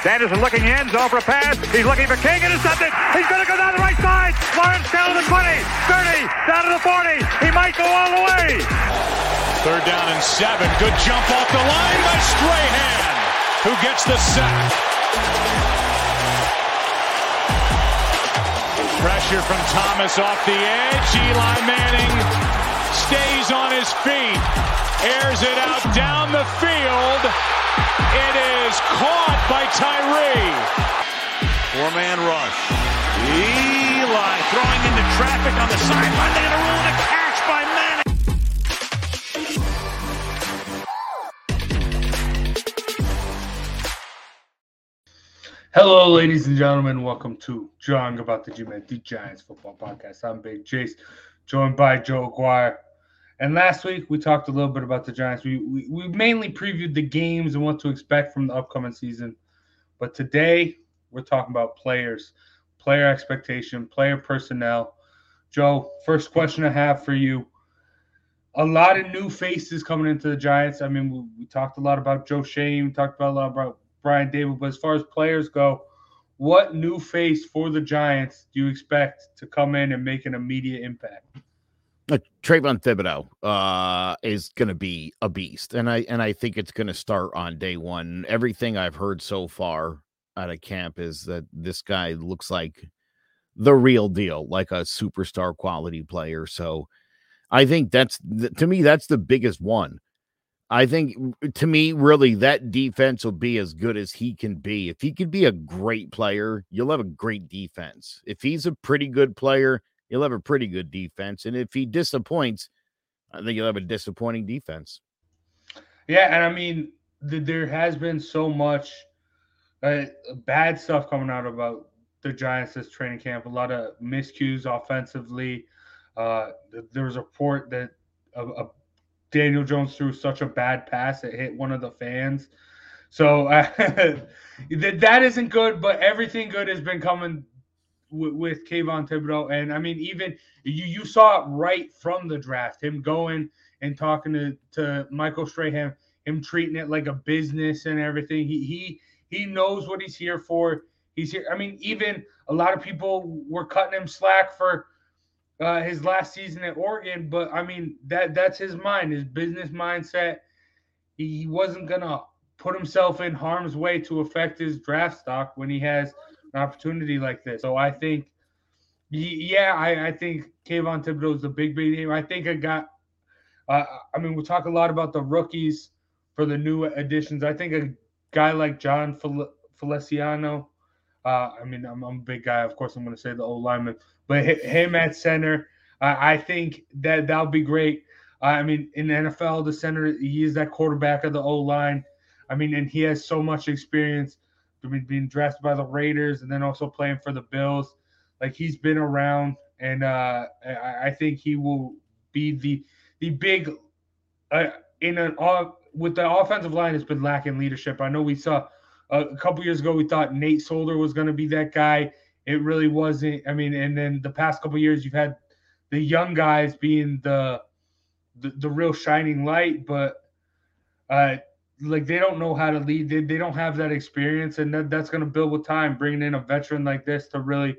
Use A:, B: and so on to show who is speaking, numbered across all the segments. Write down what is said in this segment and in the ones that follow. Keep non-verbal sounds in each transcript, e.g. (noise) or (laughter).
A: Sanderson looking in, zone for a pass. He's looking for King, intercepted. He's going to go down the right side. Lawrence down to the 20, 30, down to the 40. He might go all the way.
B: Third down and seven. Good jump off the line by Strahan, who gets the sack. Pressure from Thomas off the edge. Eli Manning stays on his feet, airs it out down the field. It is caught by Tyree.
C: Four-man rush. Eli throwing into traffic on the sideline. They're going to rule a catch by Manning.
D: Hello, ladies and gentlemen. Welcome to John About the G-Man, the Giants Football Podcast. I'm Big Chase, joined by Joe Aguirre. And last week we talked a little bit about the Giants. We, we we mainly previewed the games and what to expect from the upcoming season. But today we're talking about players, player expectation, player personnel. Joe, first question I have for you. A lot of new faces coming into the Giants. I mean, we, we talked a lot about Joe Schoen, we talked about a lot about Brian Daboll, but as far as players go, what new face for the Giants do you expect to come in and make an immediate impact?
E: Uh, Kayvon Thibodeaux uh, is going to be a beast, and I and I think it's going to start on day one. Everything I've heard so far out of camp is that this guy looks like the real deal, like a superstar quality player. So I think that's th- to me that's the biggest one. I think to me, really, that defense will be as good as he can be. If he can be a great player, you'll have a great defense. If he's a pretty good player, you'll have a pretty good defense. And if he disappoints, I think you'll have a disappointing defense.
D: Yeah, and I mean, th- there has been so much uh, bad stuff coming out about the Giants this training camp. A lot of miscues offensively. Uh, th- there was a report that a, a Daniel Jones threw such a bad pass it hit one of the fans. So uh, (laughs) that that isn't good, but everything good has been coming with, with Kayvon Thibodeaux. And I mean, even you you saw it right from the draft, him going and talking to, to Michael Strahan, him treating it like a business and everything. He he he knows what he's here for. He's here. I mean, even a lot of people were cutting him slack for uh, his last season at Oregon, but I mean that that's his mind, his business mindset. He wasn't gonna put himself in harm's way to affect his draft stock when he has an opportunity like this. So I think, yeah, I, I think Kayvon Thibodeaux is a big, big name. I think I got. Uh, I mean, we talk a lot about the rookies for the new additions. I think a guy like Jon Fel- Feliciano. Uh, I mean, I'm, I'm, a big guy. Of course, I'm going to say the old lineman, but him at center, uh, I think that that'll be great. I mean, in the NFL, the center, he is that quarterback of the O line. I mean, and he has so much experience. I mean, being drafted by the Raiders and then also playing for the Bills. Like he's been around, and uh, I, I think he will be the the big uh, in an uh, with the offensive line has been lacking leadership. I know we saw uh, a couple years ago we thought Nate Solder was going to be that guy. It really wasn't. I mean, and then the past couple years you've had the young guys being the the, the real shining light, but uh, like they don't know how to lead. They, they don't have that experience, and that, that's going to build with time. Bringing in a veteran like this to really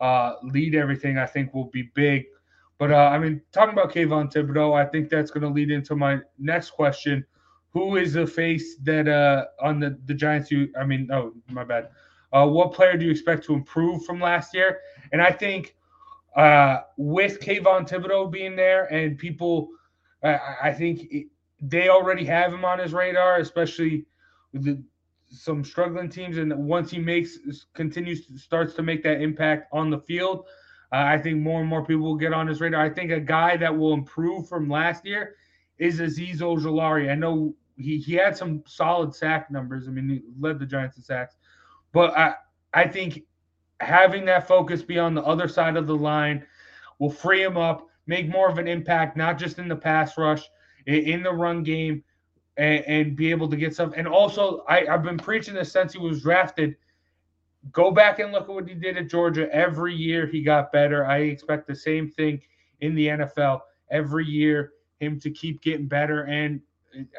D: uh, lead everything, I think, will be big. But uh, I mean, talking about Kayvon Thibodeaux, I think that's going to lead into my next question. Who is the face that uh, on the the Giants? You, I mean, oh my bad. Uh, what player do you expect to improve from last year? And I think uh, with Kayvon Thibodeaux being there and people, I, I think they already have him on his radar, especially with the, some struggling teams. And once he makes continues starts to make that impact on the field, uh, I think more and more people will get on his radar. I think a guy that will improve from last year is Azeez Ojulari. I know he, he had some solid sack numbers. I mean, he led the Giants in sacks, but I I think having that focus be on the other side of the line will free him up, make more of an impact, not just in the pass rush, in the run game, and, and be able to get some. And also, I, I've been preaching this since he was drafted. Go back and look at what he did at Georgia. Every year he got better. I expect the same thing in the NFL. Every year, him to keep getting better. And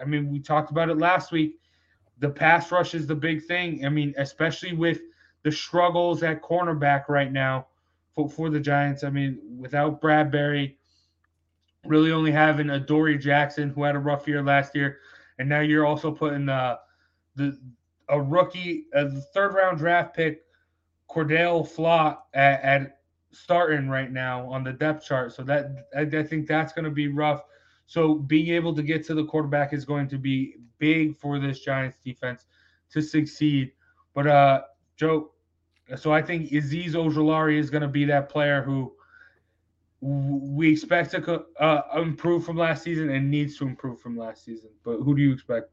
D: I mean, we talked about it last week. The pass rush is the big thing. I mean, especially with the struggles at cornerback right now for, for the Giants. I mean, without Bradberry, really only having Adoree Jackson, who had a rough year last year, and now you're also putting the the a rookie, a third round draft pick, Cordale Flott at, at starting right now on the depth chart. So that I, I think that's going to be rough. So being able to get to the quarterback is going to be big for this Giants defense to succeed. But uh, Joe, so I think Azeez Ojulari is going to be that player who we expect to uh, improve from last season and needs to improve from last season. But who do you expect?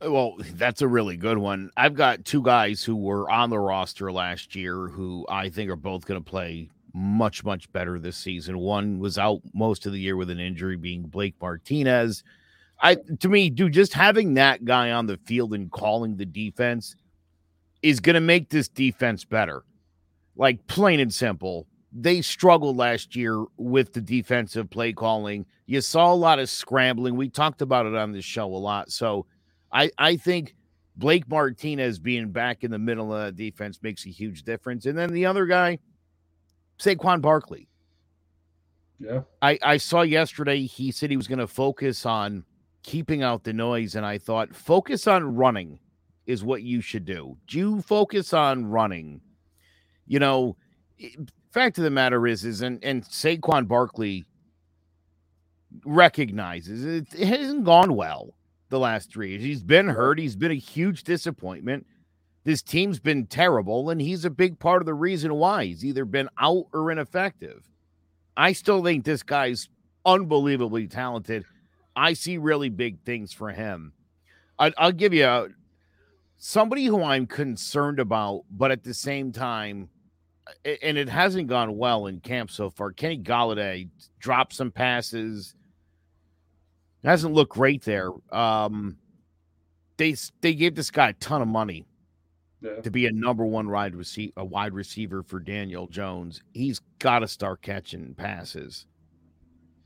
F: Well, that's a really good one. I've got two guys who were on the roster last year who I think are both going to play much, much better this season. One was out most of the year with an injury, being Blake Martinez. I to me, dude, just having that guy on the field and calling the defense is going to make this defense better. Like plain and simple. They struggled last year with the defensive play calling. You saw a lot of scrambling. We talked about it on this show a lot. So I, I think Blake Martinez being back in the middle of the defense makes a huge difference. And then the other guy, Saquon Barkley.
D: Yeah.
F: I, I saw yesterday he said he was going to focus on keeping out the noise. And I thought, focus on running is what you should do. Do you focus on running? You know, fact of the matter is, is and, and Saquon Barkley recognizes it, it hasn't gone well the last three years. He's been hurt. He's been a huge disappointment. This team's been terrible, and he's a big part of the reason why he's either been out or ineffective. I still think this guy's unbelievably talented. I see really big things for him. I, will give you a, somebody who I'm concerned about, but at the same time, and it hasn't gone well in camp so far. Kenny Golladay dropped some passes. It Hasn't looked great there. Um, they they gave this guy a ton of money yeah. to be a number one wide receiver, a wide receiver for Daniel Jones. He's got to start catching passes.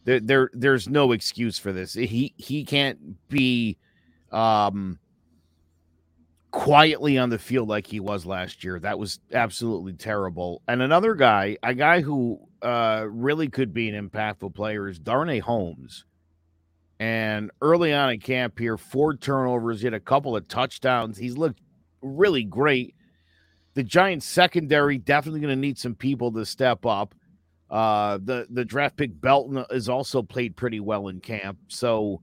F: There, there, there's no excuse for this. He he can't be um quietly on the field like he was last year. That was absolutely terrible. And another guy, a guy who uh, really could be an impactful player is Darnay Holmes. And early on in camp here, four turnovers, he had a couple of touchdowns. He's looked really great. The Giants secondary definitely going to need some people to step up. Uh, the the draft pick Belton has also played pretty well in camp. So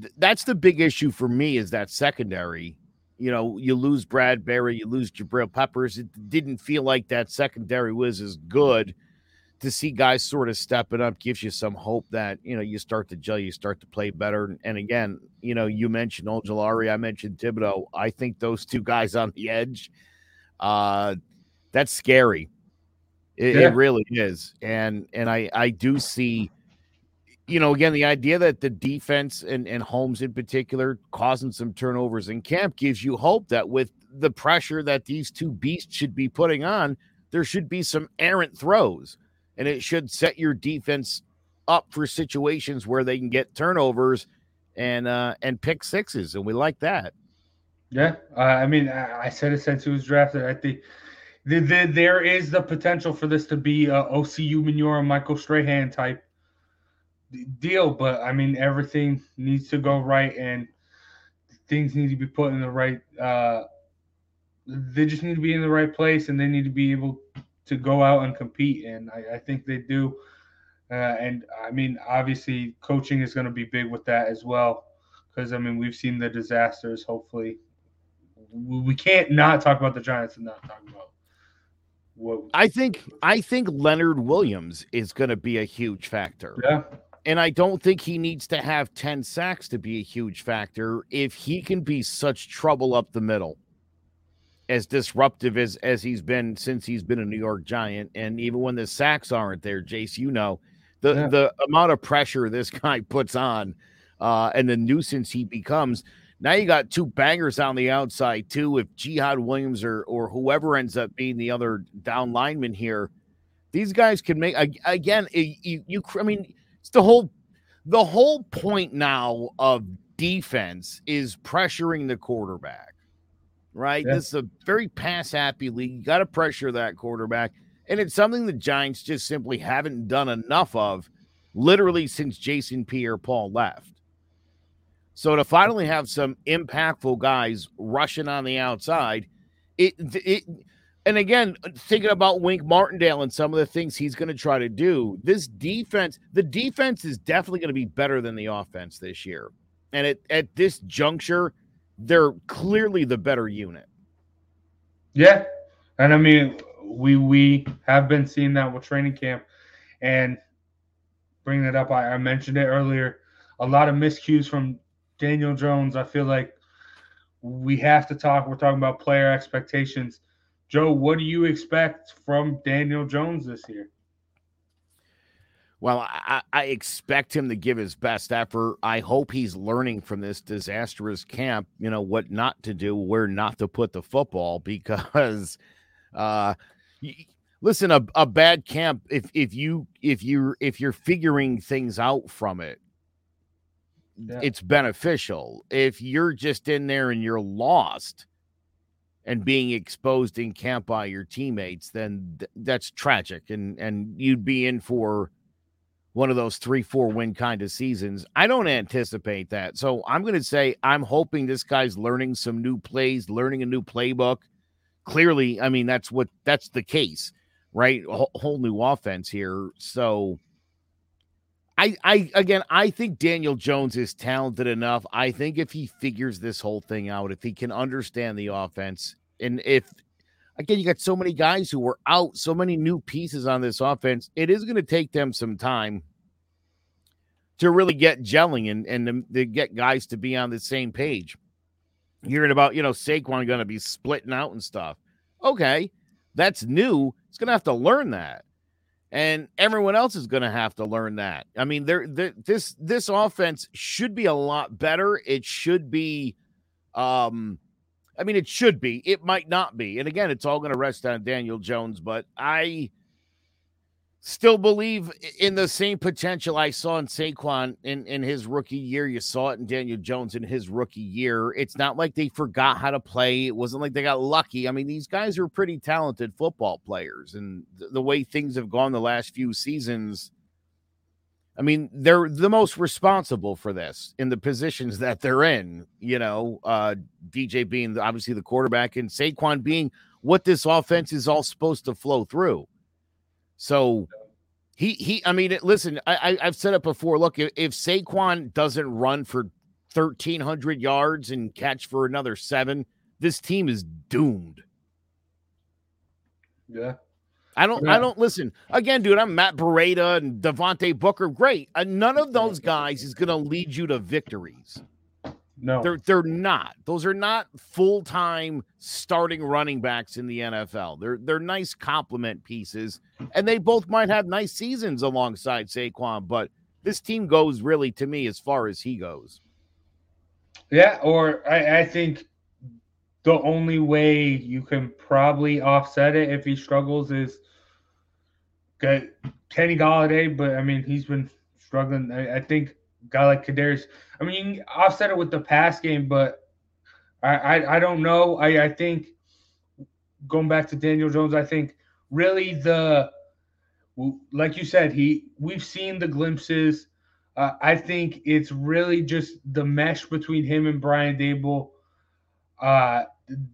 F: th- that's the big issue for me is that secondary you know, you lose Bradberry, you lose Jabril Peppers. It didn't feel like that secondary was as good to see guys sort of stepping up gives you some hope that you know you start to gel, you start to play better. And again, you know, you mentioned Ojulari, I mentioned Thibodeaux. I think those two guys on the edge, uh, that's scary. It, yeah. it really is, and and I I do see you know, again, the idea that the defense and, and Holmes in particular causing some turnovers in camp gives you hope that with the pressure that these two beasts should be putting on, there should be some errant throws. And it should set your defense up for situations where they can get turnovers and uh and pick sixes. And we like that.
D: Yeah uh, i mean I, I, said it since he was drafted. I think the, the, there is the potential for this to be a osi umenyiora michael strahan type deal but i mean everything needs to go right and things need to be put in the right uh they just need to be in the right place and they need to be able to go out and compete, and I, I think they do. Uh, and I mean, obviously, coaching is going to be big with that as well, because I mean, we've seen the disasters. Hopefully, we can't not talk about the Giants and not talk about
F: what. I think I think Leonard Williams is going to be a huge factor.
D: Yeah.
F: And I don't think he needs to have 10 sacks to be a huge factor if he can be such trouble up the middle as disruptive as as he's been since he's been a New York Giant. And even when the sacks aren't there, Jace, you know, the yeah. the amount of pressure this (laughs) guy puts on, uh, and the nuisance he becomes. Now you got two bangers on the outside too. If Jihad Williams or or whoever ends up being the other down lineman here, these guys can make again. You, you I mean, it's the whole the whole point now of defense is pressuring the quarterback right? Yeah. This is a very pass happy league. You got to pressure that quarterback. And it's something the Giants just simply haven't done enough of literally since Jason Pierre Paul left. So to finally have some impactful guys rushing on the outside, it it and again, thinking about Wink Martindale and some of the things he's going to try to do, this defense, the defense is definitely going to be better than the offense this year. And at, at this juncture, they're clearly the better unit.
D: Yeah. And I mean, we we have been seeing that with training camp. And bringing it up, I, I mentioned it earlier. A lot of miscues from Daniel Jones. I feel like we have to talk. We're talking about player expectations. Joe, what do you expect from Daniel Jones this year?
F: Well, I, I, expect him to give his best effort. I hope he's learning from this disastrous camp, you know, what not to do, where not to put the football, (laughs) because uh listen, a, a bad camp, if if you if you if you're figuring things out from it, yeah. it's beneficial. If you're just in there and you're lost and being exposed in camp by your teammates, then th- that's tragic and and you'd be in for one of those three, four win kind of seasons. I don't anticipate that. So I'm going to say I'm hoping this guy's learning some new plays, learning a new playbook. Clearly, I mean, that's what that's the case, right? A whole new offense here. So I, I, again, I think Daniel Jones is talented enough. I think if he figures this whole thing out, if he can understand the offense, and if again, you got so many guys who were out, so many new pieces on this offense. It is going to take them some time to really get gelling and, and to, to get guys to be on the same page. Hearing about, you know, Saquon going to be splitting out and stuff. Okay, that's new. It's going to have to learn that. And everyone else is going to have to learn that. I mean, there, this this offense should be a lot better. It should be um I mean, it should be. It might not be. And again, it's all going to rest on Daniel Jones, but I still believe in the same potential I saw in Saquon in, in his rookie year. You saw it in Daniel Jones in his rookie year. It's not like they forgot how to play. It wasn't like they got lucky. I mean, these guys are pretty talented football players. And the way things have gone the last few seasons – I mean, they're the most responsible for this in the positions that they're in. You know, uh, DJ being obviously the quarterback and Saquon being what this offense is all supposed to flow through. So he he. I mean, listen, I, I have said it before. Look, if, if Saquon doesn't run for thirteen hundred yards and catch for another seven, this team is doomed.
D: Yeah.
F: I don't.
D: Yeah.
F: I don't listen again, dude. I'm Matt Breida and Devontae Booker. Great. Uh, none of those guys is going to lead you to victories.
D: No.
F: They're they're not. Those are not full time starting running backs in the NFL. They're they're nice complement pieces, and they both might have nice seasons alongside Saquon. But this team goes really to me as far as he goes.
D: Yeah, or I, I think the only way you can probably offset it if he struggles is get Kenny Golladay, but I mean he's been struggling. I, I think guy like Kadarius. I mean offset it with the pass game, but I I, I don't know. I, I think going back to Daniel Jones, I think really the like you said, he we've seen the glimpses. Uh, I think it's really just the mesh between him and Brian Daboll. Uh,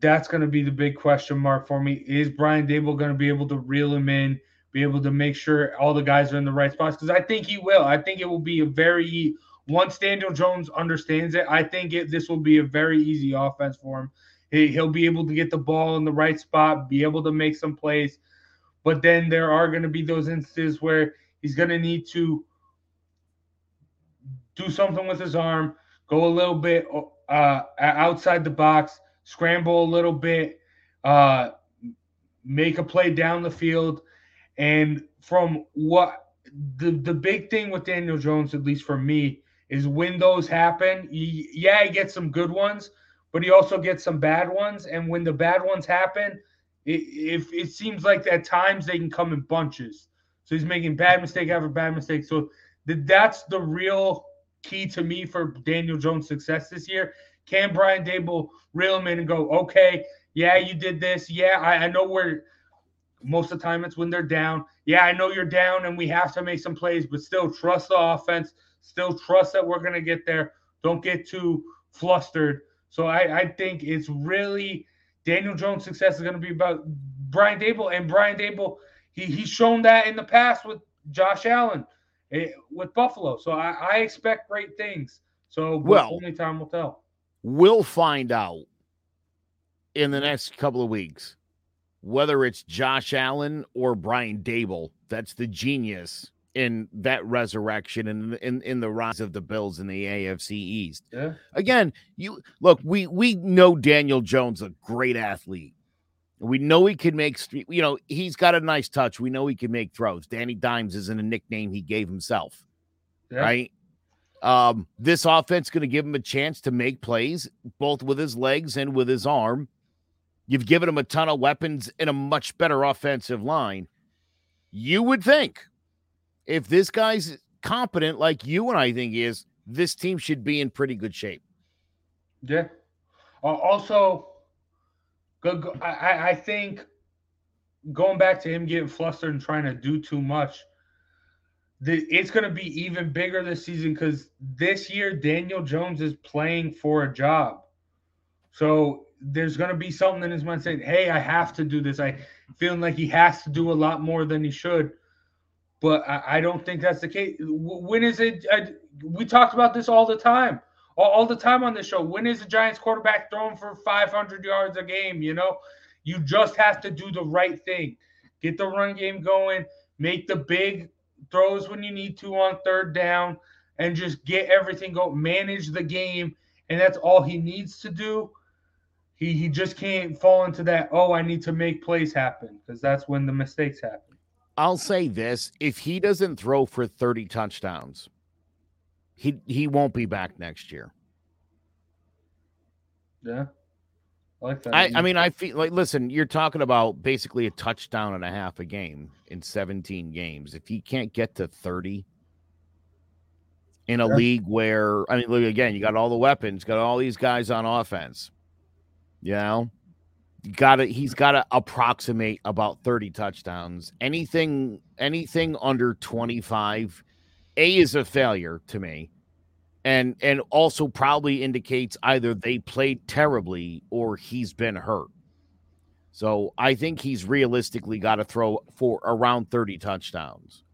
D: that's going to be the big question mark for me. Is Brian Daboll going to be able to reel him in, be able to make sure all the guys are in the right spots? Because I think he will. I think it will be a very once Daniel Jones understands it. I think it, this will be a very easy offense for him. He, he'll be able to get the ball in the right spot, be able to make some plays. But then there are going to be those instances where he's going to need to do something with his arm, go a little bit uh, outside the box, scramble a little bit, uh, make a play down the field. And from what the, the big thing with Daniel Jones, at least for me, is when those happen, he, yeah, he gets some good ones, but he also gets some bad ones. And when the bad ones happen, it, if it seems like at times they can come in bunches. So he's making bad mistake after bad mistake. So th- that's the real key to me for Daniel Jones' success this year. Can Brian Daboll reel him in and go, okay, yeah, you did this. Yeah, I, I know where most of the time it's when they're down. Yeah, I know you're down and we have to make some plays, but still trust the offense. Still trust that we're going to get there. Don't get too flustered. So I, I think it's really Daniel Jones' success is going to be about Brian Daboll. And Brian Daboll, he, he's shown that in the past with Josh Allen eh, with Buffalo. So I, I expect great things. So
F: Well-
D: only time will tell.
F: We'll find out in the next couple of weeks whether it's Josh Allen or Brian Daboll. That's the genius in that resurrection and in, in the rise of the Bills in the AFC East.
D: Yeah.
F: Again, you look, we we know Daniel Jones a great athlete. We know he can make, you know, he's got a nice touch. We know he can make throws. Danny Dimes isn't a nickname he gave himself
D: Yeah.
F: right? Um, this offense going to give him a chance to make plays both with his legs and with his arm. You've given him a ton of weapons and a much better offensive line. You would think if this guy's competent like you and I think he is, this team should be in pretty good shape.
D: Yeah. Uh, also, good. go, I, I- think going back to him getting flustered and trying to do too much, the, it's going to be even bigger this season because this year Daniel Jones is playing for a job. So there's going to be something in his mind saying, "Hey, I have to do this." I feeling like he has to do a lot more than he should. But I, I don't think that's the case. When is it? I, we talked about this all the time all, all the time on this show. When is the Giants quarterback throwing for 500 yards a game? You know, you just have to do the right thing. Get the run game going, make the big throws when you need to on third down, and just get everything go. Manage the game, and that's all he needs to do. He, he just can't fall into that, oh, I need to make plays happen because that's when the mistakes happen.
F: I'll say this if he doesn't throw for 30 touchdowns, he he won't be back next year.
D: Yeah. I like that.
F: I, I mean, I feel like, listen, you're talking about basically a touchdown and a half a game in 17 games. If he can't get to 30 in a
D: Yeah.
F: league where, I mean, look again, you got all the weapons, got all these guys on offense, you know, gotta, he's got to approximate about 30 touchdowns. Anything, anything under 25, A is a failure to me and and also probably indicates either they played terribly or he's been hurt. So I think he's realistically got to throw for around 30 touchdowns.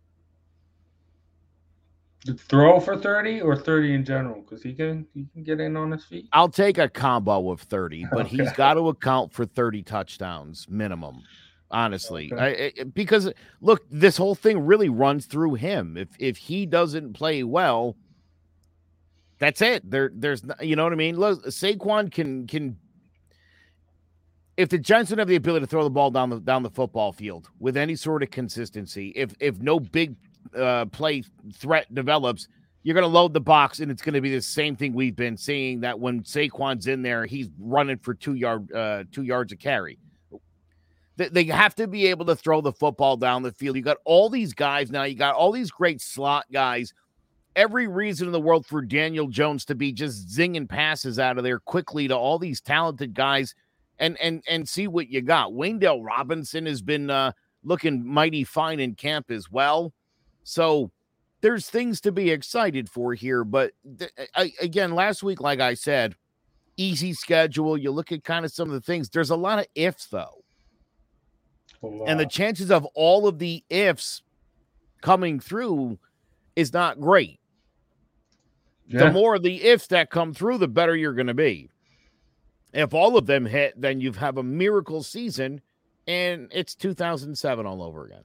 D: Throw for 30 or 30 in general because he can he can get in on his feet.
F: I'll take a combo of 30, but he's got to account for 30 touchdowns minimum. honestly.
D: Okay.
F: I, I, because look, this whole thing really runs through him. If if he doesn't play well, that's it. There, there's, you know what I mean. Look, Saquon can can. If the Giants don't have the ability to throw the ball down the down the football field with any sort of consistency, if if no big uh, play threat develops, you're going to load the box, and it's going to be the same thing we've been seeing. That when Saquon's in there, he's running for two yard uh, two yards of carry. They, have to be able to throw the football down the field. You got all these guys now. You got all these great slot guys. Every reason in the world for Daniel Jones to be just zinging passes out of there quickly to all these talented guys, and and and see what you got. Wan'Dale Robinson has been uh, looking mighty fine in camp as well. So there's things to be excited for here. But th- I, again, last week, like I said, easy schedule. You look at kind of some of the things. There's a lot of ifs though and the chances of all of the ifs coming through is not great. The more the ifs that come through, the better you're going to be. If all of them hit, then you have a miracle season, and it's 2007 all over again.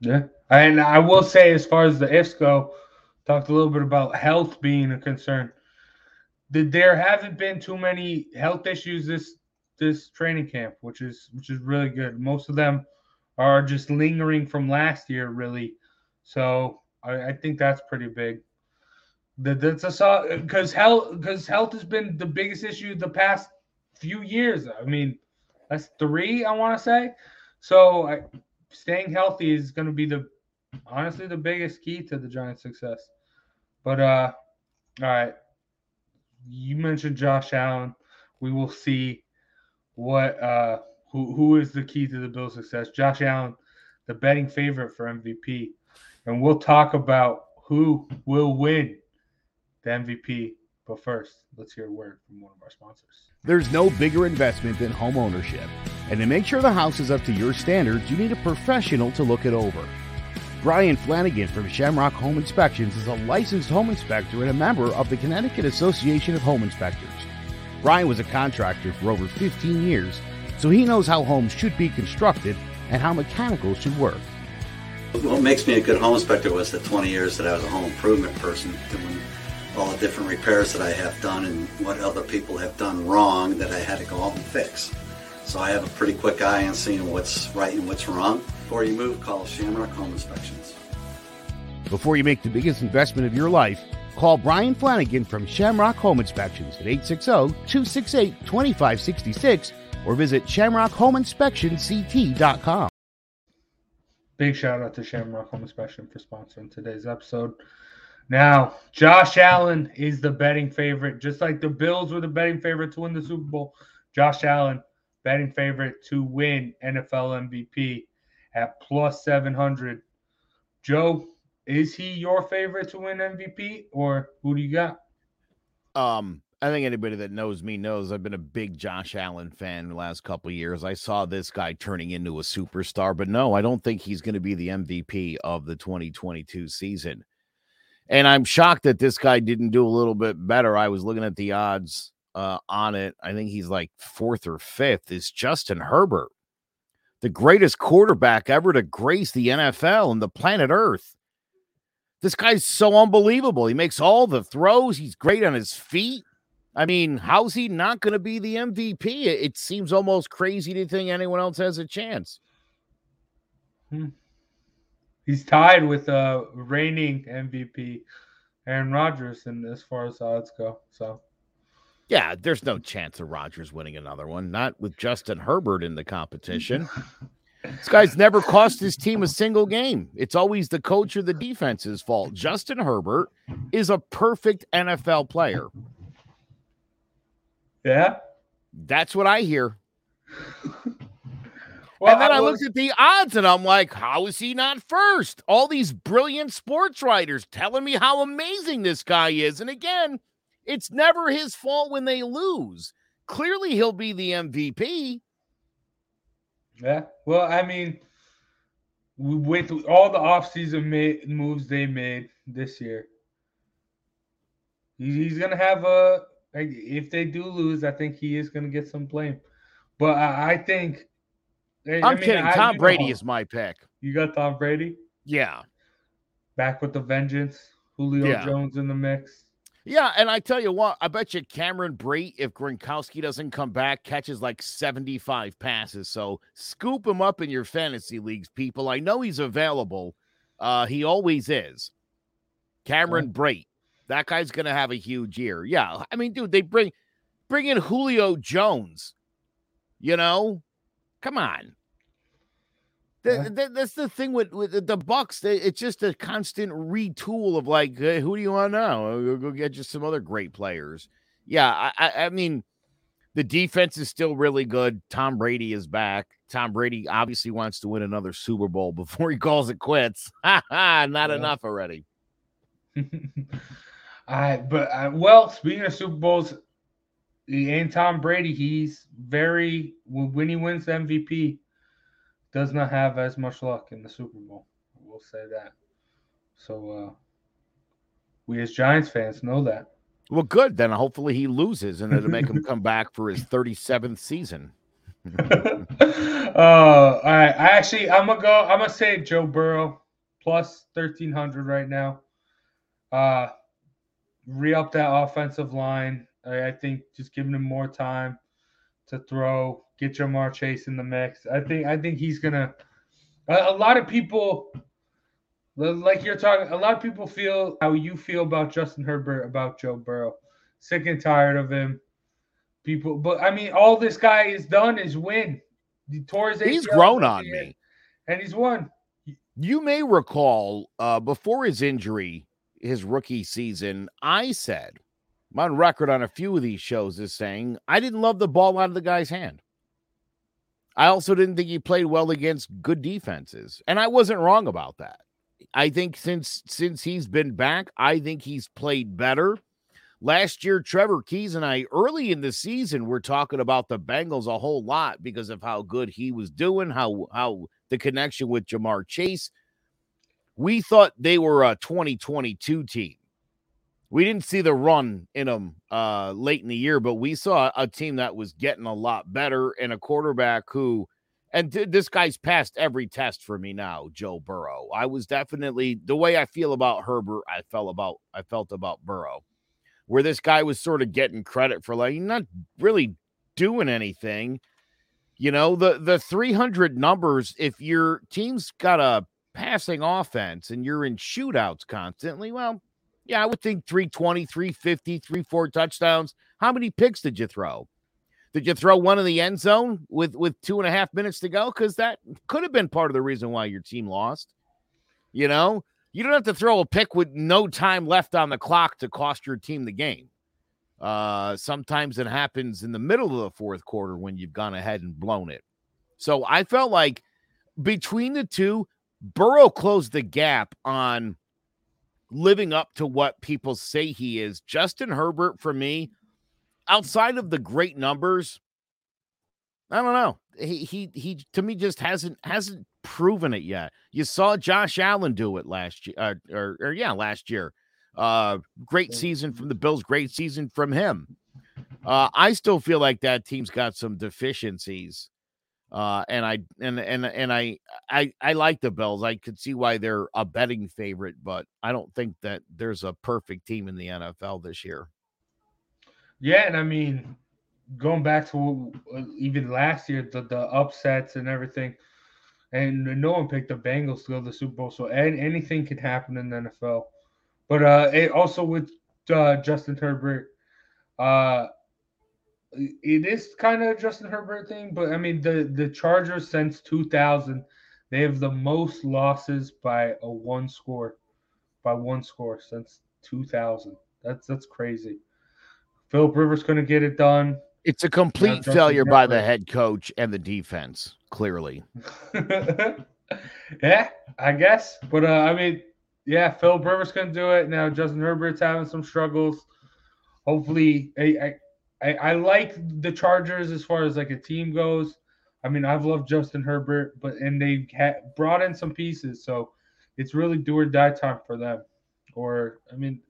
D: Yeah. And I will say, as far as the ifs go, talked a little bit about health being a concern. Th- There haven't been too many health issues this this training camp, which is which is really good. Most of them are just lingering from last year, really. So I, I think that's pretty big. That that's a because health because health has been the biggest issue the past few years. I mean, that's three I want to say. So I, staying healthy is going to be the honestly the biggest key to the Giants' success. But uh, all right, you mentioned Josh Allen. We will see what uh who who is the key to the Bills' success. Josh Allen, the betting favorite for MVP, and we'll talk about who will win the MVP. But first, let's hear a word from one of our sponsors.
E: There's no bigger investment than home ownership. And to make sure the house is up to your standards, you need a professional to look it over. Brian Flanagan from Shamrock Home Inspections is a licensed home inspector and a member of the Connecticut Association of Home Inspectors. Brian was a contractor for over 15 years, so he knows how homes should be constructed and how mechanicals should work.
G: What makes me a good home inspector was the 20 years that I was a home improvement person, doing all the different repairs that I have done and what other people have done wrong that I had to go out and fix. So I have a pretty quick eye on seeing what's right and what's wrong. Before you move, call Shamrock Home Inspections.
E: Before you make the biggest investment of your life, call Brian Flanagan from Shamrock Home Inspections at 860-268-2566 or visit shamrockhomeinspectionct.com.
D: Big shout out to Shamrock Home Inspection for sponsoring today's episode. Now, Josh Allen is the betting favorite, just like the Bills were the betting favorite to win the Super Bowl. Josh Allen, betting favorite to win NFL MVP at plus 700. Joe, is he your favorite to win MVP or who do you got?
F: Um, I think anybody that knows me knows I've been a big Josh Allen fan the last couple years. I saw this guy turning into a superstar, but no, I don't think he's going to be the MVP of the 2022 season. And I'm shocked that this guy didn't do a little bit better. I was looking at the odds uh, on it. I think he's like fourth or fifth. Is Justin Herbert, the greatest quarterback ever to grace the NFL and the planet Earth? This guy's so unbelievable. He makes all the throws. He's great on his feet. I mean, how's he not going to be the MVP? It, it seems almost crazy to think anyone else has a chance.
D: He's tied with uh reigning MVP Aaron Rodgers and as far as odds go. So
F: Yeah, there's no chance of Rodgers winning another one, not with Justin Herbert in the competition. (laughs) this guy's never cost his team a single game. It's always the coach or the defense's fault. Justin Herbert is a perfect NFL player.
D: yeah.
F: That's what I hear. (laughs)
D: Well,
F: and then I,
D: was-
F: looked at the odds and I'm like, how is he not first? All these brilliant sports writers telling me how amazing this guy is. And again, it's never his fault when they lose. Clearly, he'll be the MVP.
D: Yeah. Well, I mean, with all the offseason ma- moves they made this year, he's going to have a. If they do lose, I think he is going to get some blame. But I I think I
F: I'm
D: mean,
F: kidding.
D: I-
F: Tom Brady
D: know,
F: is my pick.
D: You got Tom Brady
F: Yeah.
D: back with the vengeance. Julio
F: Yeah.
D: Jones in the mix.
F: Yeah, and I tell you what, I bet you Cameron Brate, if Gronkowski doesn't come back, catches like 75 passes. So scoop him up in your fantasy leagues, people. I know he's available. Uh, he always is. Cameron Brate. That guy's gonna have a huge year. Yeah. I mean, dude, they bring bring in Julio Jones. You know? Come on.
D: Yeah.
F: th- that's the thing with, with the- the Bucs. They, it's just a constant retool of like, hey, who do you want now? Uh, Go, get you some other great players. Yeah, I, I, I mean, the defense is still really good. Tom Brady is back. Tom Brady obviously wants to win another Super Bowl (laughs) before he calls it quits. Ha (laughs) ha! Not
D: Yeah.
F: enough already. (laughs)
D: I but I, well, speaking of Super Bowls, and Tom Brady, he's very when he wins the MVP, does not have as much luck in the Super Bowl. We'll say that. So uh we as Giants fans know that.
F: Well, good. Then hopefully he loses, and it'll make him (laughs) come back for his 37th season. (laughs)
D: uh, all right. I actually, I'm gonna go. I'm gonna say Joe Burrow plus thirteen hundred right now. Uh, re up that offensive line. I, I think just giving him more time to throw, get Ja'Marr Chase in the mix. I think. I think he's gonna. A, a lot of people, like you're talking, a lot of people feel how you feel about Justin Herbert, about Joe Burrow. Sick and tired of him people. But I mean, all this guy has done is win. He tore his
F: He's grown on me.
D: and he's won.
F: You may recall uh, before his injury, his rookie season, I said, I'm on record on a few of these shows as saying, I didn't love the ball out of the guy's hand. I also didn't think he played well against good defenses. And I wasn't wrong about that. I think since since he's been back, I think he's played better. Last year, Trevor Keys and I, early in the season, were talking about the Bengals a whole lot because of how good he was doing, how how the connection with Ja'Marr Chase. We thought they were a 2022 team. We didn't see the run in them uh, late in the year, but we saw a team that was getting a lot better and a quarterback who, and th- this guy's passed every test for me now, Joe Burrow. I was definitely the way I feel about Herbert, I felt about I felt about Burrow, where this guy was sort of getting credit for like not really doing anything. You know, the the 300 numbers, if your team's got a passing offense and you're in shootouts constantly, well, yeah, I would think 320, 350, three, four touchdowns. How many picks did you throw? Did you throw one in the end zone with with two and a half minutes to go? Because that could have been part of the reason why your team lost. You know, you don't have to throw a pick with no time left on the clock to cost your team the game. Uh, sometimes it happens in the middle of the fourth quarter when you've gone ahead and blown it. So I felt like between the two, Burrow closed the gap on living up to what people say he is. Justin Herbert, for me, outside of the great numbers, I don't know. He he he to me just hasn't hasn't proven it yet. You saw Josh Allen do it last year, uh, or, or yeah, last year. Uh, great season from the Bills, great season from him. Uh, I still feel like that team's got some deficiencies. Uh, and I and and and I I I like the Bills. I could see why they're a betting favorite, but I don't think that there's a perfect team in the NFL this year.
D: Yeah, and I mean, going back to uh, even last year, the, the upsets and everything, and no one picked the Bengals to go to the Super Bowl, so an- anything could happen in the NFL. But uh, it also with uh, Justin Herbert, uh, it is kind of a Justin Herbert thing, but I mean the the Chargers since 2000, they have the most losses by a one score, by one score since 2000. That's that's crazy. Philip Rivers going to get it done.
F: It's a complete failure by the head coach and the defense, clearly. (laughs)
D: yeah, I guess. But uh, I mean, yeah, Philip Rivers going to do it. Now Justin Herbert's having some struggles. Hopefully, I, I I I like the Chargers as far as like a team goes. I mean, I've loved Justin Herbert, but and they ha- brought in some pieces, so it's really do or die time for them. Or I mean,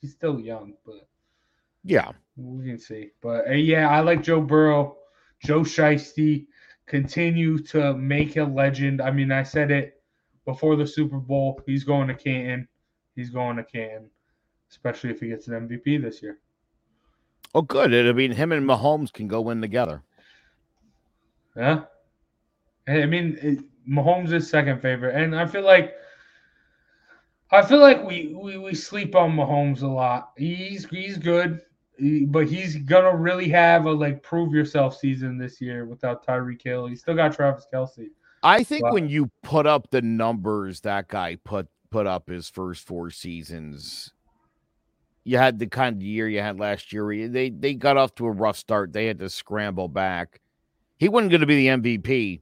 D: he's still young, but
F: Yeah.
D: we can see. But uh, yeah, I like Joe Burrow, Joe Shiesty. continue to make a legend. I mean, I said it before the Super Bowl. He's going to Canton. He's going to Canton, especially if he gets an MVP this year.
F: Oh, good. I mean, him and Mahomes can go win together.
D: Yeah. I mean, it, Mahomes is second favorite, and I feel like I feel like we, we we sleep on Mahomes a lot. He's he's good, but he's gonna really have a like prove yourself season this year without Tyreek Hill. He's still got Travis Kelce.
F: I think when you put up the numbers that guy put put up his first four seasons, you had the kind of year you had last year. They they got off to a rough start. They had to scramble back. He wasn't going to be the MVP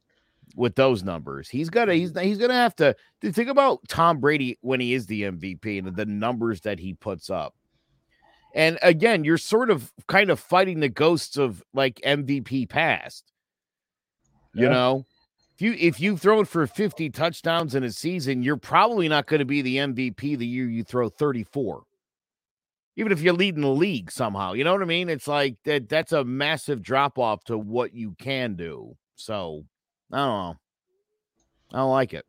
F: with those numbers. He's got to he's he's going to have to, think about Tom Brady when he is the MVP and the numbers that he puts up. And again, you're sort of kind of fighting the ghosts of like MVP past. You yeah. know, if you if you throw it for 50 touchdowns in a season, you're probably not going to be the MVP the year you throw 34. Even if you're leading the league somehow, you know what I mean? It's like that that's a massive drop off to what you can do. So I don't know. I don't like it.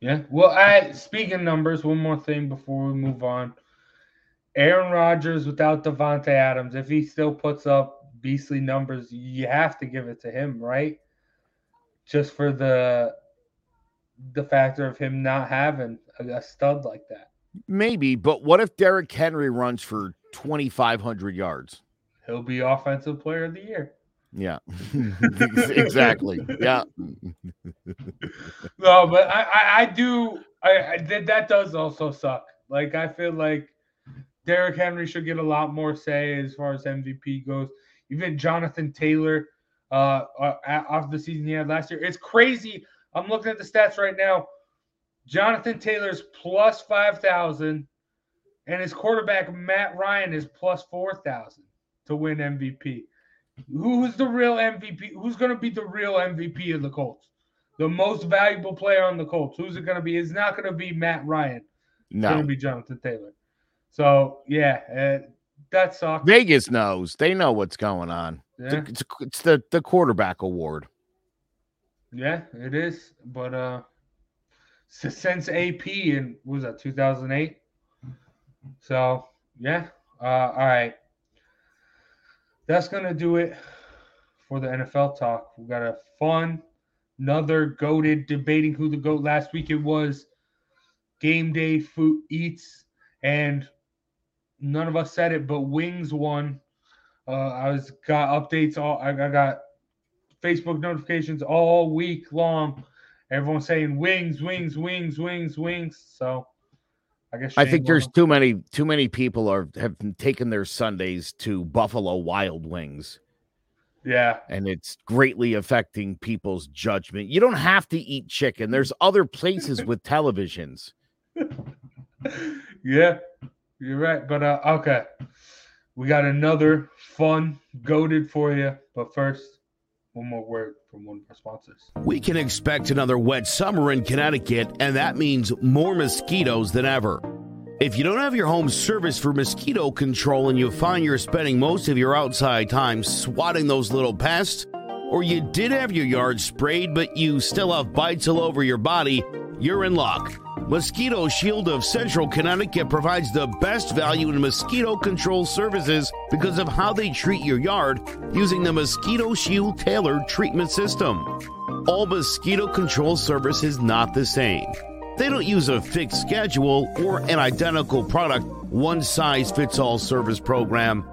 D: Yeah. Well, I speaking numbers, one more thing before we move on. Aaron Rodgers without Davante Adams, if he still puts up beastly numbers, you have to give it to him, right? Just for the the factor of him not having a, a stud like that.
F: Maybe, but what if Derrick Henry runs for 2,500 yards?
D: He'll be offensive player of the year.
F: Yeah, (laughs) (laughs) exactly. Yeah.
D: no, but I, I, I do. I, I that, that does also suck. Like I feel like Derrick Henry should get a lot more say as far as MVP goes. Even Jonathan Taylor, uh, uh off the season he had last year, it's crazy. I'm looking at the stats right now. Jonathan Taylor's plus five thousand, and his quarterback Matt Ryan is plus four thousand to win MVP. Who's the real MVP? Who's going to be the real MVP of the Colts? The most valuable player on the Colts. Who's it going to be? It's not going to be Matt Ryan. It's no. going to be Jonathan Taylor. So yeah, uh, that sucks.
F: Vegas knows. They know what's going on. Yeah. It's, it's the the quarterback award.
D: Yeah, it is. But uh since AP in was that 2008. So yeah. Uh, all right that's to do it for the NFL talk. We got a fun, another goaded debating who the goat last week it was. Game day food eats, and none of us said it, but Wings won. Uh, I was got updates all. I, I got Facebook notifications all week long. Everyone saying wings, wings, wings, wings, wings. So I guess
F: I think there's too many too many people are have taken their Sundays to Buffalo Wild Wings.
D: Yeah.
F: And it's greatly affecting people's judgment. You don't have to eat chicken. There's other places with (laughs) televisions.
D: yeah. You're right. But uh okay. We got another fun goaded for you. But first, one more word from one of our sponsors.
E: We can expect another wet summer in Connecticut, and that means more mosquitoes than ever. If you don't have your home serviced for mosquito control and you find you're spending most of your outside time swatting those little pests, or you did have your yard sprayed but you still have bites all over your body, you're in luck. Mosquito Shield of Central Connecticut provides the best value in mosquito control services because of how they treat your yard using the Mosquito Shield tailored treatment system. All mosquito control service is not the same. They don't use a fixed schedule or an identical product, one size fits all service program.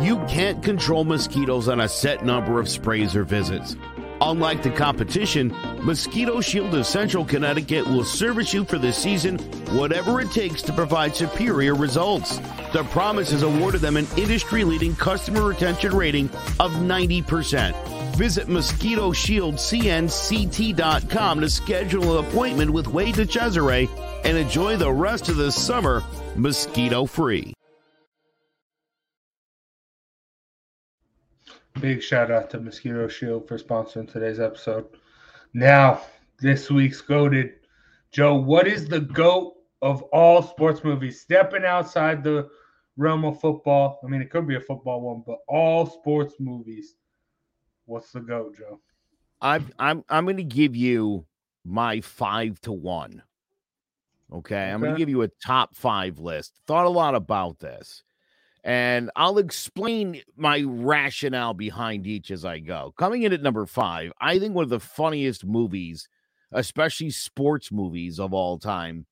E: You can't control mosquitoes on a set number of sprays or visits. Unlike the competition, Mosquito Shield of Central Connecticut will service you for the season, whatever it takes to provide superior results. The promise has awarded them an industry leading customer retention rating of 90%. Visit MosquitoShieldCNCT.com to schedule an appointment with Wade DeCesare and enjoy the rest of the summer mosquito free.
D: Big shout out to Mosquito Shield for sponsoring today's episode. Now, this week's goaded. Joe, what is the goat of all sports movies? Stepping outside the realm of football. I mean, it could be a football one, but all sports movies. What's the goat, Joe?
F: I'm I'm I'm going to give you my five to one. Okay, I'm going to give you a top five list. Thought a lot about this, and I'll explain my rationale behind each as I go. Coming in at number five, I think one of the funniest movies, especially sports movies of all time,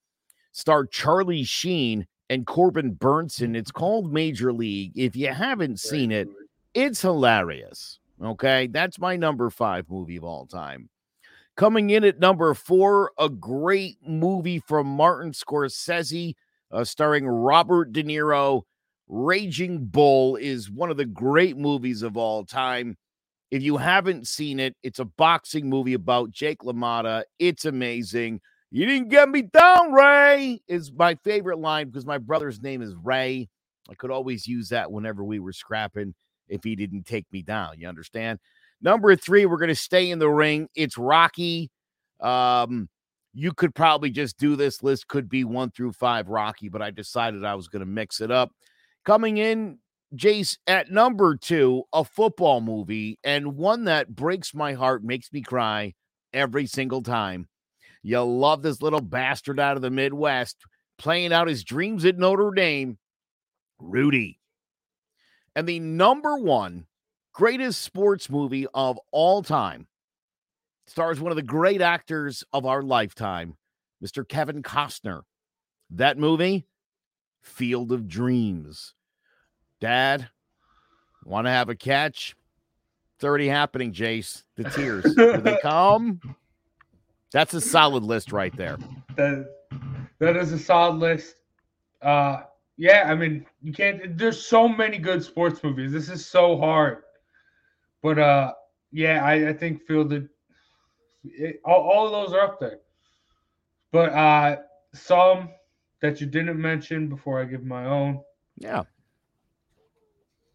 F: star Charlie Sheen and Corbin Bernsen. It's called Major League. If you haven't seen it, it's hilarious. Okay, that's my number five movie of all time. Coming in at number four, a great movie from Martin Scorsese, uh, starring Robert De Niro. Raging Bull is one of the great movies of all time. If you haven't seen it, it's a boxing movie about Jake LaMotta. It's amazing. You didn't get me down, Ray, is my favorite line because my brother's name is Ray. I could always use that whenever we were scrapping if he didn't take me down. You understand? Number three, we're going to stay in the ring. It's Rocky. Um, you could probably just do this list, could be one through five Rocky, but I decided I was going to mix it up. Coming in, Jace, at number two, a football movie, and one that breaks my heart, makes me cry every single time. You love this little bastard out of the Midwest playing out his dreams at Notre Dame, Rudy. And the number one greatest sports movie of all time stars one of the great actors of our lifetime, Mr. Kevin Costner. That movie, Field of Dreams. Dad, want to have a catch? It's already happening, Jace. The tears. (laughs) Do they come? That's a solid list right there.
D: That that is a solid list. Uh, yeah, I mean, you can't. There's so many good sports movies. This is so hard. But uh, yeah, I, I think Fielded. It, all, all of those are up there. But uh, some that you didn't mention before I give my own.
F: Yeah.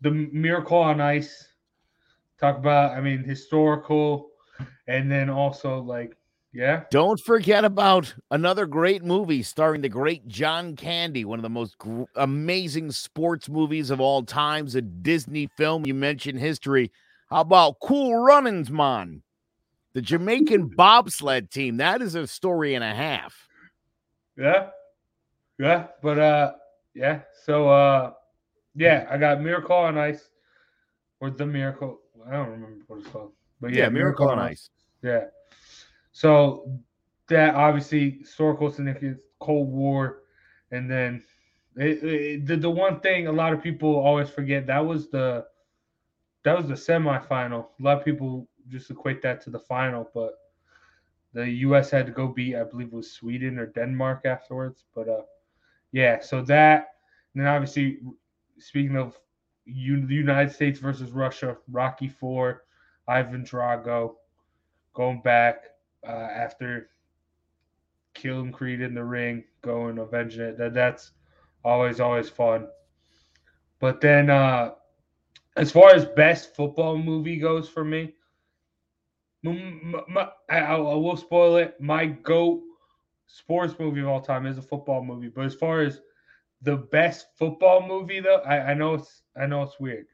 D: The Miracle on Ice. Talk about, I mean, historical, and then also like, yeah,
F: Don't forget about another great movie starring the great John Candy, one of the most gr- amazing sports movies of all times, a Disney film. You mentioned history. How about Cool Runnings, man? The Jamaican bobsled team. That is a story and a half.
D: Yeah. Yeah. But uh yeah. So uh yeah, I got Miracle on Ice. Or the Miracle. I don't remember what it's called. But yeah,
F: Yeah, Miracle on Ice.
D: Yeah. So that obviously historical significance, Cold War, and then it, it, the the one thing a lot of people always forget that was the that was the semifinal. A lot of people just equate that to the final, but the U.S. had to go beat, I believe, it was Sweden or Denmark afterwards. But uh, yeah, so that, and then obviously, speaking of U- the United States versus Russia, Rocky Four, Ivan Drago, going back uh, after killing Creed in the ring, going avenging it. That that's always always fun. But then, uh, as far as best football movie goes for me, I I will spoil it. My goat sports movie of all time is a football movie. But as far as the best football movie, though, I, I know it's I know it's weird,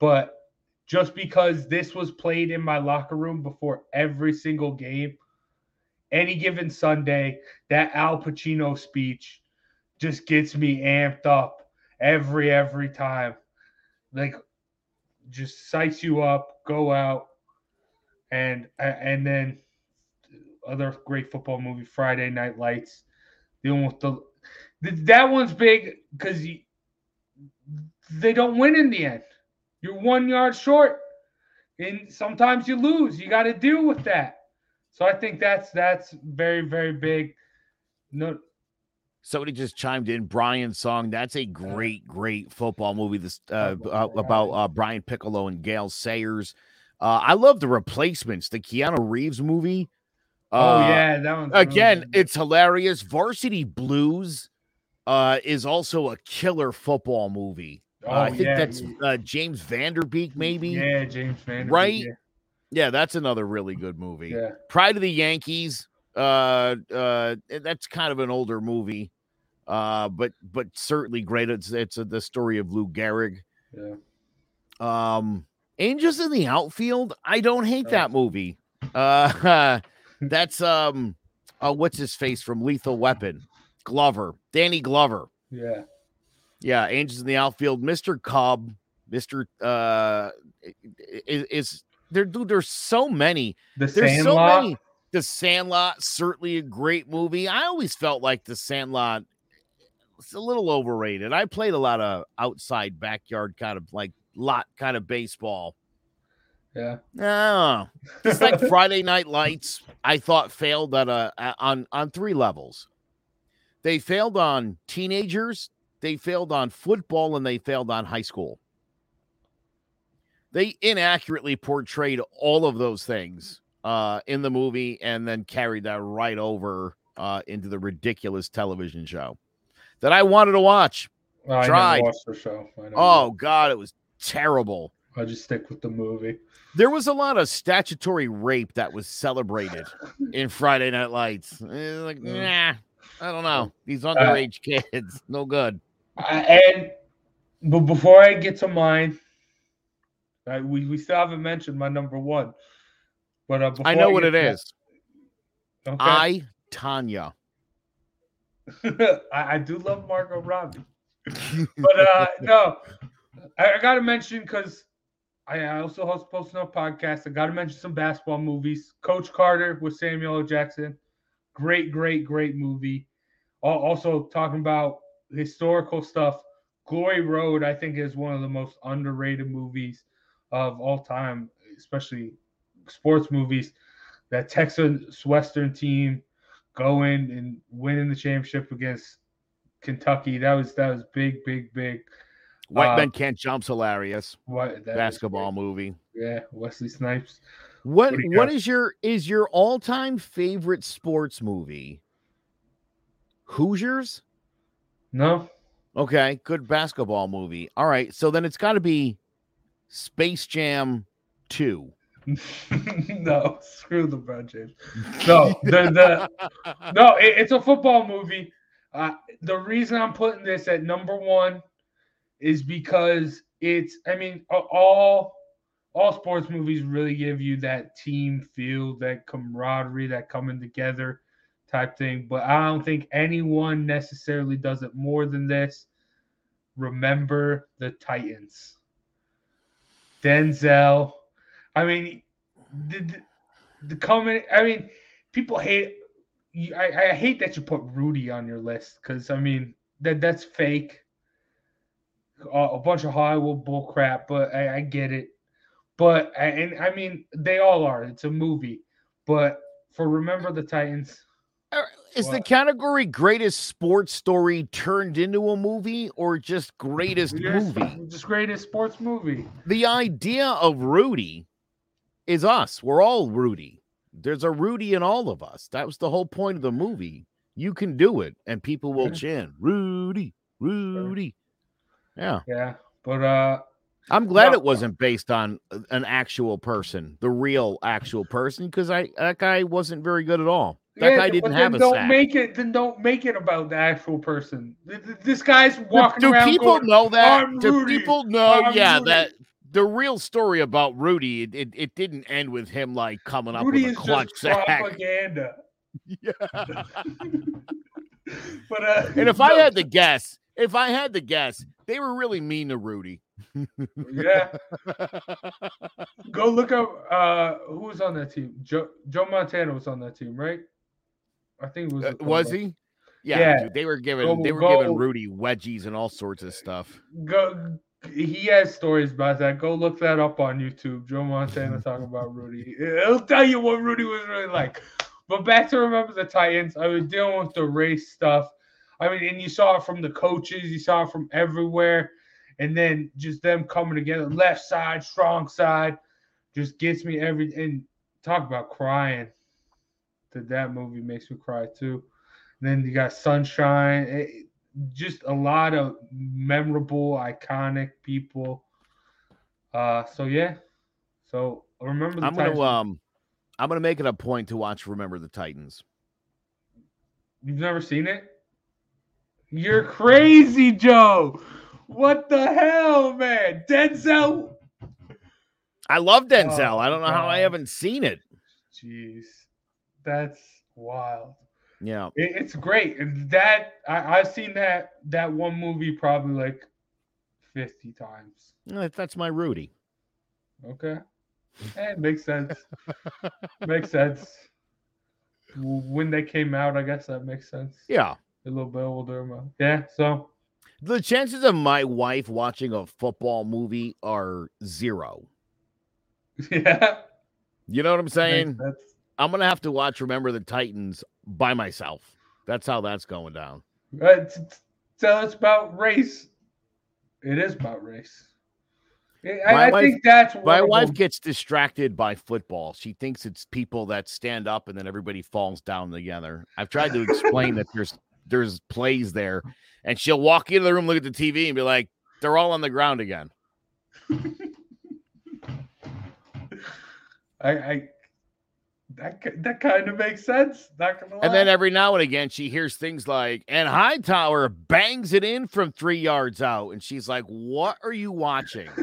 D: but just because this was played in my locker room before every single game, any given Sunday, that Al Pacino speech just gets me amped up every every time. Like just psychs you up, go out, and and then other great football movie, Friday Night Lights. Dealing with the th- that one's big because they don't win in the end. You're one yard short, and sometimes you lose. You got to deal with that. So I think that's that's very very big. No,
F: Somebody just chimed in. Brian's song. That's a great, great football movie. This uh, uh, about uh, Brian Piccolo and Gail Sayers. Uh, I love the replacements. The Keanu Reeves movie.
D: Oh
F: Uh,
D: yeah, that one.
F: Again, it's hilarious. Varsity Blues uh, is also a killer football movie. Uh,
D: Oh,
F: I think
D: yeah,
F: that's
D: yeah.
F: uh, James Van Der Beek, maybe.
D: yeah, James Van
F: Right? Yeah, that's another really good movie.
D: Yeah.
F: Pride of the Yankees. Uh, uh, that's kind of an older movie, uh, but but certainly great. It's it's uh the story of Lou Gehrig.
D: Yeah.
F: Um, Angels in the Outfield. I don't hate
D: Oh.
F: that movie. Uh, (laughs) that's um, uh, what's his face from Lethal Weapon, Glover, Danny Glover.
D: Yeah.
F: Yeah, Angels in the outfield, Mister Cobb, Mister uh, is, is there? Dude, there's so many.
D: The
F: There's
D: Sandlot.
F: so many. The Sandlot, certainly a great movie. I always felt like The Sandlot was a little overrated. I played a lot of outside backyard kind of like lot kind of baseball.
D: Yeah.
F: No, It's like (laughs) Friday Night Lights, I thought failed at a on on three levels. They failed on teenagers, they failed on football, and they failed on high school. They inaccurately portrayed all of those things uh, in the movie, and then carried that right over uh, into the ridiculous television show that I wanted to watch.
D: Oh, I
F: Tried.
D: never watched the show.
F: Oh God, it was terrible.
D: I just stick with the movie.
F: There was a lot of statutory rape that was celebrated in Friday Night Lights. Eh, like, nah, I don't know. These underage kids, no good.
D: I, and but before I get to mine, I, we we still haven't mentioned my number one. But uh, before
F: I know what
D: get
F: it
D: to
F: is.
D: okay.
F: I, Tanya. (laughs)
D: I, I do love Margot Robbie, but uh, no, I, I got to mention because I, also host Post Up podcast. I got to mention some basketball movies. Coach Carter with Samuel L. Jackson, great, great, great movie. Also talking about historical stuff. Glory Road, I think, is one of the most underrated movies of all time, especially sports movies. That Texas Western team going and winning the championship against Kentucky. That was that was big, big, big.
F: White
D: Uh,
F: Men Can't Jump's hilarious.
D: What that
F: Basketball movie.
D: Yeah, Wesley Snipes.
F: What
D: What
F: what is your is your all-time favorite sports movie? Hoosiers?
D: No,
F: Okay, good basketball movie. All right, so then it's got to be Space Jam 2. (laughs)
D: no, screw LeBron James. (laughs) No, the the no, it, it's a football movie. Uh, the reason I'm putting this at number one is because it's. I mean, all all sports movies really give you that team feel, that camaraderie, that coming together type thing. But I don't think anyone necessarily does it more than this. Remember the Titans. Denzel. I mean, the, the, the coming. I mean, people hate. I, I hate that you put Rudy on your list because I mean that that's fake. A, a bunch of Hollywood bull crap, but I, I get it. But I- and I mean they all are. It's a movie, but for Remember the Titans,
F: Uh, Is the category greatest sports story turned into a movie or just greatest movie?
D: just greatest sports movie.
F: The idea of Rudy is us. We're all Rudy. There's a Rudy in all of us. That was the whole point of the movie. You can do it, and people will chant, Rudy, Rudy. Yeah.
D: Yeah, but uh,
F: I'm glad
D: No.
F: it wasn't based on an actual person, the real actual person, because I that guy wasn't very good at all. That
D: yeah,
F: guy didn't have a
D: don't
F: sack.
D: make it. Then don't make it about the actual person. Th- th- This guy's walking
F: do
D: around.
F: people
D: going,
F: know that?
D: "I'm
F: do people know?
D: I'm
F: yeah,
D: Rudy."
F: that the real story about Rudy, it, it, it didn't end with him like coming up
D: Rudy
F: with a clutch sack.
D: propaganda. (laughs)
F: Yeah. (laughs)
D: But uh,
F: and if I had to guess, if I had to guess, they were really mean to Rudy.
D: yeah, (laughs) go look up uh who was on that team. Joe Joe Montana was on that team, right? I think it was.
F: Uh, was he? Yeah,
D: Yeah.
F: dude, they were giving
D: Go-
F: they were
D: go-
F: giving Rudy wedgies and all sorts of stuff.
D: Go. He has stories about that. Go look that up on YouTube. Joe Montana talking about Rudy. (laughs) It'll tell you what Rudy was really like. But back to remember the Titans. I was dealing with the race stuff. I mean, and you saw it from the coaches. You saw it from everywhere. And then just them coming together, left side, strong side, just gets me every. And talk about crying. That that movie makes me cry too. And then you got Sunshine. It- just a lot of memorable, iconic people. Uh, so yeah. So remember the
F: I'm gonna um I'm gonna make it a point to watch Remember the Titans.
D: You've never seen it? You're crazy, Joe. What the hell, man? Denzel.
F: I love Denzel.
D: Oh,
F: I don't know how I haven't seen it.
D: Jeez, that's wild.
F: Yeah.
D: It, it's great. And that I, I've seen that that one movie probably like fifty times.
F: That's my Rudy.
D: Okay, Eh, it makes sense. makes sense. (laughs) When they came out, I guess that makes sense.
F: Yeah.
D: A little bit older, but yeah. So
F: The chances of my wife watching a football movie are zero. (laughs)
D: yeah,
F: You know what I'm saying? I'm gonna have to watch Remember the Titans by myself. That's how that's going down.
D: Uh, tell us about race. It is about race. I,
F: My
D: I
F: wife-
D: think that's
F: My wife
D: them.
F: gets distracted by football. She thinks it's people that stand up and then everybody falls down together. I've tried to explain that there's there's plays there, and she'll walk into the room, look at the TV, and be like, "They're all on the ground again." (laughs)
D: I, I that that kind of makes sense. Not gonna lie.
F: And then every now and again, she hears things like, and Hightower bangs it in from three yards out. And she's like, What are you watching? (laughs)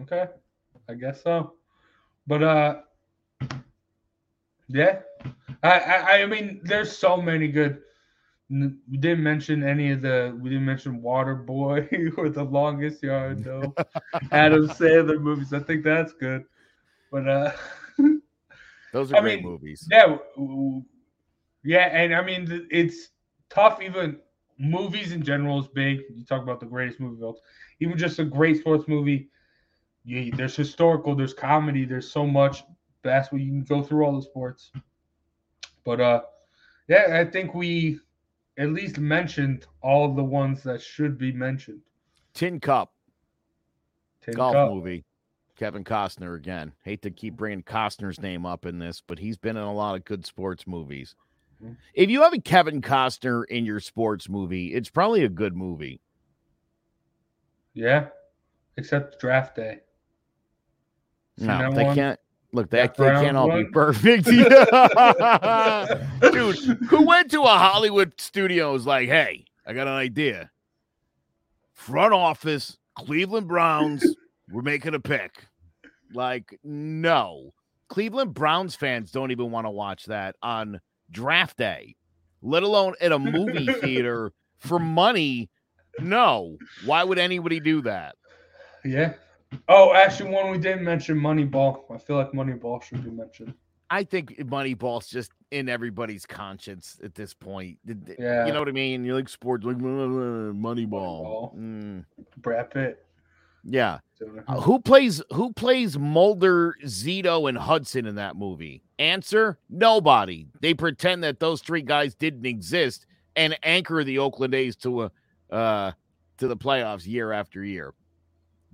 D: Okay, I guess so. But uh, yeah, I I, I mean, there's so many good. We didn't mention any of the. We didn't mention Waterboy (laughs) or The Longest Yard, though. (laughs) Adam Sandler movies. I think that's good. But uh, (laughs)
F: Those are
D: I
F: great
D: mean,
F: movies.
D: yeah, yeah, and I mean it's tough. Even movies in general is big. You talk about the greatest movie all- even just a great sports movie. Yeah, there's historical, there's comedy, there's so much basketball. You can go through all the sports. But uh, yeah, I think we at least mentioned all the ones that should be mentioned.
F: Tin Cup,
D: Tin
F: golf
D: Cup.
F: movie. Kevin Costner again. Hate to keep bringing Costner's name up in this, but he's been in a lot of good sports movies.
D: Mhm.
F: If you have a Kevin Costner in your sports movie, it's probably a good movie.
D: Yeah, except draft day.
F: No, they
D: one?
F: can't. Look,
D: That
F: they can't all be perfect. (laughs) Dude, who went to a Hollywood studio and was like, hey, I got an idea. Front office, Cleveland Browns, (laughs) we're making a pick. Like, no. Cleveland Browns fans don't even want to watch that on draft day, let alone at a movie (laughs) theater for money. No. Why would anybody do that?
D: Yeah. Oh, actually, one we didn't mention Moneyball. I feel like Moneyball should be mentioned.
F: I think Moneyball's just in everybody's conscience at this point.
D: Yeah.
F: You know what I mean? You like sports, like Moneyball.
D: Moneyball.
F: Mm,
D: Brad Pitt.
F: yeah. Uh, who plays who plays Mulder, Zito, and Hudson in that movie? Answer: Nobody. They pretend that those three guys didn't exist and anchor the Oakland A's to a uh to the playoffs year after year.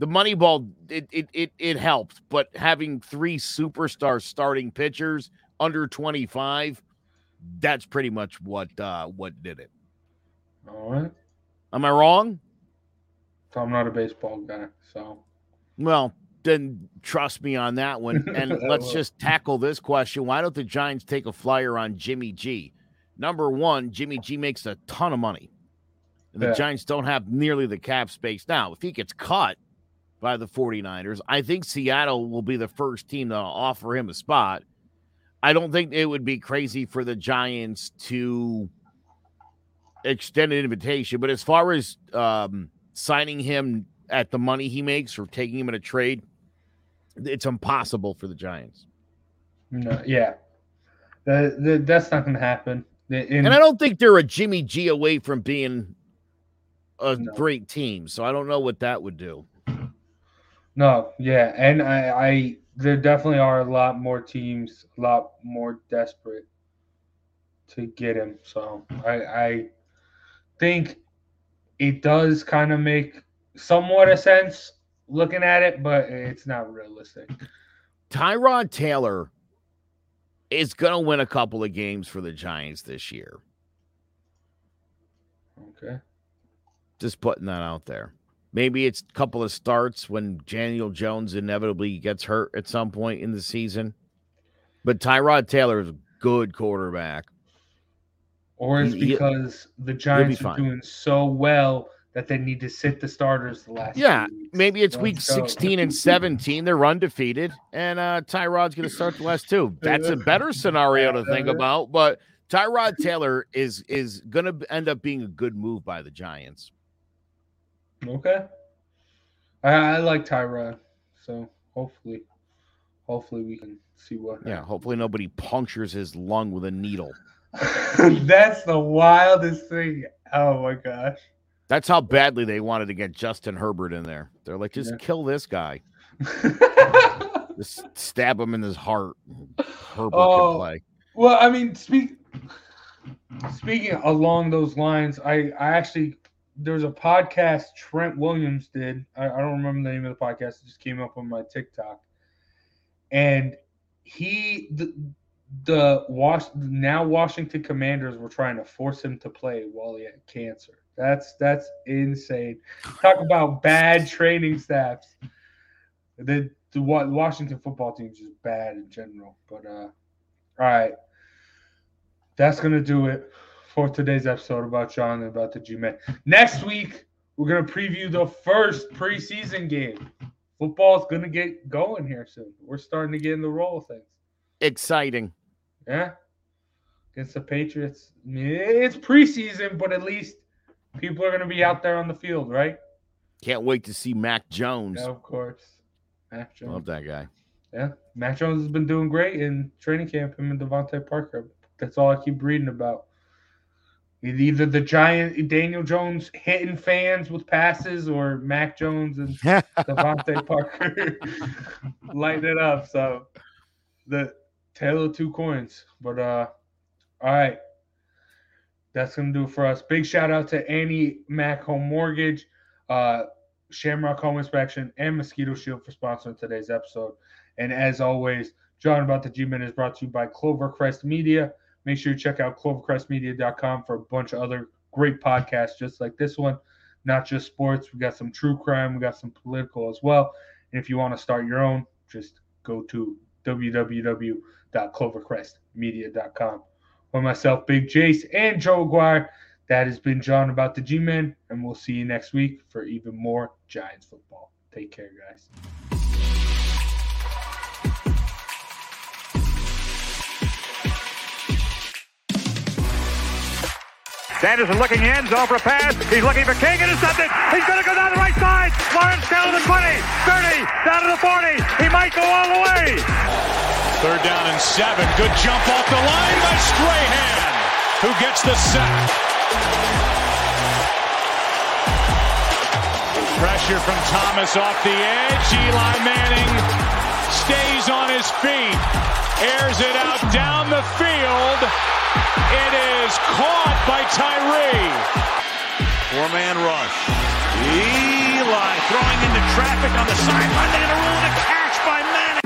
F: The Moneyball it it it, it helped, but having three superstar starting pitchers under 25, that's pretty much what uh what did it.
D: All right.
F: Am I wrong?
D: I'm not a baseball guy, so
F: Well, then trust me on that one. (laughs) And
D: I
F: let's
D: will.
F: just tackle this question. Why don't the Giants take a flyer on Jimmy G? Number one, Jimmy G makes a ton of money. And the
D: Yeah.
F: Giants don't have nearly the cap space. Now, if he gets cut by the 49ers, I think Seattle will be the first team to offer him a spot. I don't think it would be crazy for the Giants to extend an invitation. But as far as um, signing him at the money he makes or taking him in a trade, it's impossible for the Giants.
D: no, yeah, that, that that's not going to happen. The- in-
F: And I don't think they're a Jimmy G away from being a
D: No.
F: great team. So I don't know what that would do.
D: No, yeah, and I, I there definitely are a lot more teams, a lot more desperate to get him. So I, I think it does kind of make somewhat a sense looking at it, but it's not realistic.
F: Tyrod Taylor is going to win a couple of games for the Giants this year.
D: Okay.
F: Just putting that out there. Maybe it's a couple of starts when Daniel Jones inevitably gets hurt at some point in the season. But Tyrod Taylor is a good quarterback.
D: Or it's
F: He- he-
D: because the Giants are
F: fine.
D: doing so well that they need to sit the starters the last.
F: Yeah, maybe it's
D: Let's
F: week
D: go.
F: 16 and 17. They're undefeated, and uh, Tyrod's going to start the last two. That's a better scenario to think about. But Tyrod Taylor is is going to end up being a good move by the Giants.
D: Okay. I, I like Tyrod, so hopefully, hopefully we can see what.
F: Yeah, hopefully nobody punctures his lung with a needle. (laughs)
D: That's the wildest thing. Oh my gosh.
F: That's how badly they wanted to get Justin Herbert in there. They're like, just
D: Yeah.
F: kill this guy. (laughs) Just stab him in his heart. Herbert
D: Oh.
F: can play.
D: Well, I mean, speak speaking along those lines, I I actually there's a podcast Trent Williams did. I, I don't remember the name of the podcast. It just came up on my TikTok, and he the the wash now Washington Commanders were trying to force him to play while he had cancer. That's that's insane. Talk about bad training staffs. The the Washington football team is just bad in general. But uh, all right, that's gonna do it for today's episode about John and about the G-Men. Next week we're gonna preview the first preseason game. Football's gonna get going here soon. We're starting to get in the roll of things.
F: Exciting.
D: Yeah. Against the Patriots. I mean, It's preseason, but at least people are going to be out there on the field, right?
F: Can't wait to see Mac Jones.
D: Yeah, of course. Mac Jones.
F: Love that guy.
D: Yeah. Mac Jones has been doing great in training camp, him and DeVante Parker. That's all I keep reading about. Either the giant Daniel Jones hitting fans with passes or Mac Jones and (laughs) DeVante Parker (laughs) lighting it up. So the tail of two coins. But uh all right. That's gonna do it for us. Big shout out to AnnieMac Home Mortgage, uh Shamrock Home Inspection, and Mosquito Shield for sponsoring today's episode. And as always, Jawing About the G-Men is brought to you by Clovercrest Media. Make sure you check out clovercrestmedia.com for a bunch of other great podcasts just like this one. Not just sports. We got some true crime. We got some political as well. And if you want to start your own, just go to www.clovercrestmedia.com. For myself, Big Jace, and Joe Aguirre, that has been Jawing about the G-Men, and we'll see you next week for even more Giants football. Take care, guys.
A: Sanderson looking in, zone for a pass. He's looking for King, intercepted. He's going to go down the right side. Lawrence down to the 20, 30, down to the 40. He might go all the way.
B: Third down and seven. Good jump off the line by Strahan, who gets the sack. Pressure from Thomas off the edge. Eli Manning stays on his feet, airs it out down the field. It is caught by Tyree.
C: Four-man rush. Eli throwing into traffic on the sideline. They're going to rule it a catch by Manning.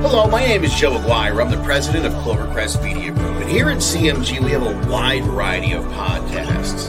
H: Hello, my name is Joe Aguirre. I'm the president of Clovercrest Media Group. And here at CMG, we have a wide variety of podcasts,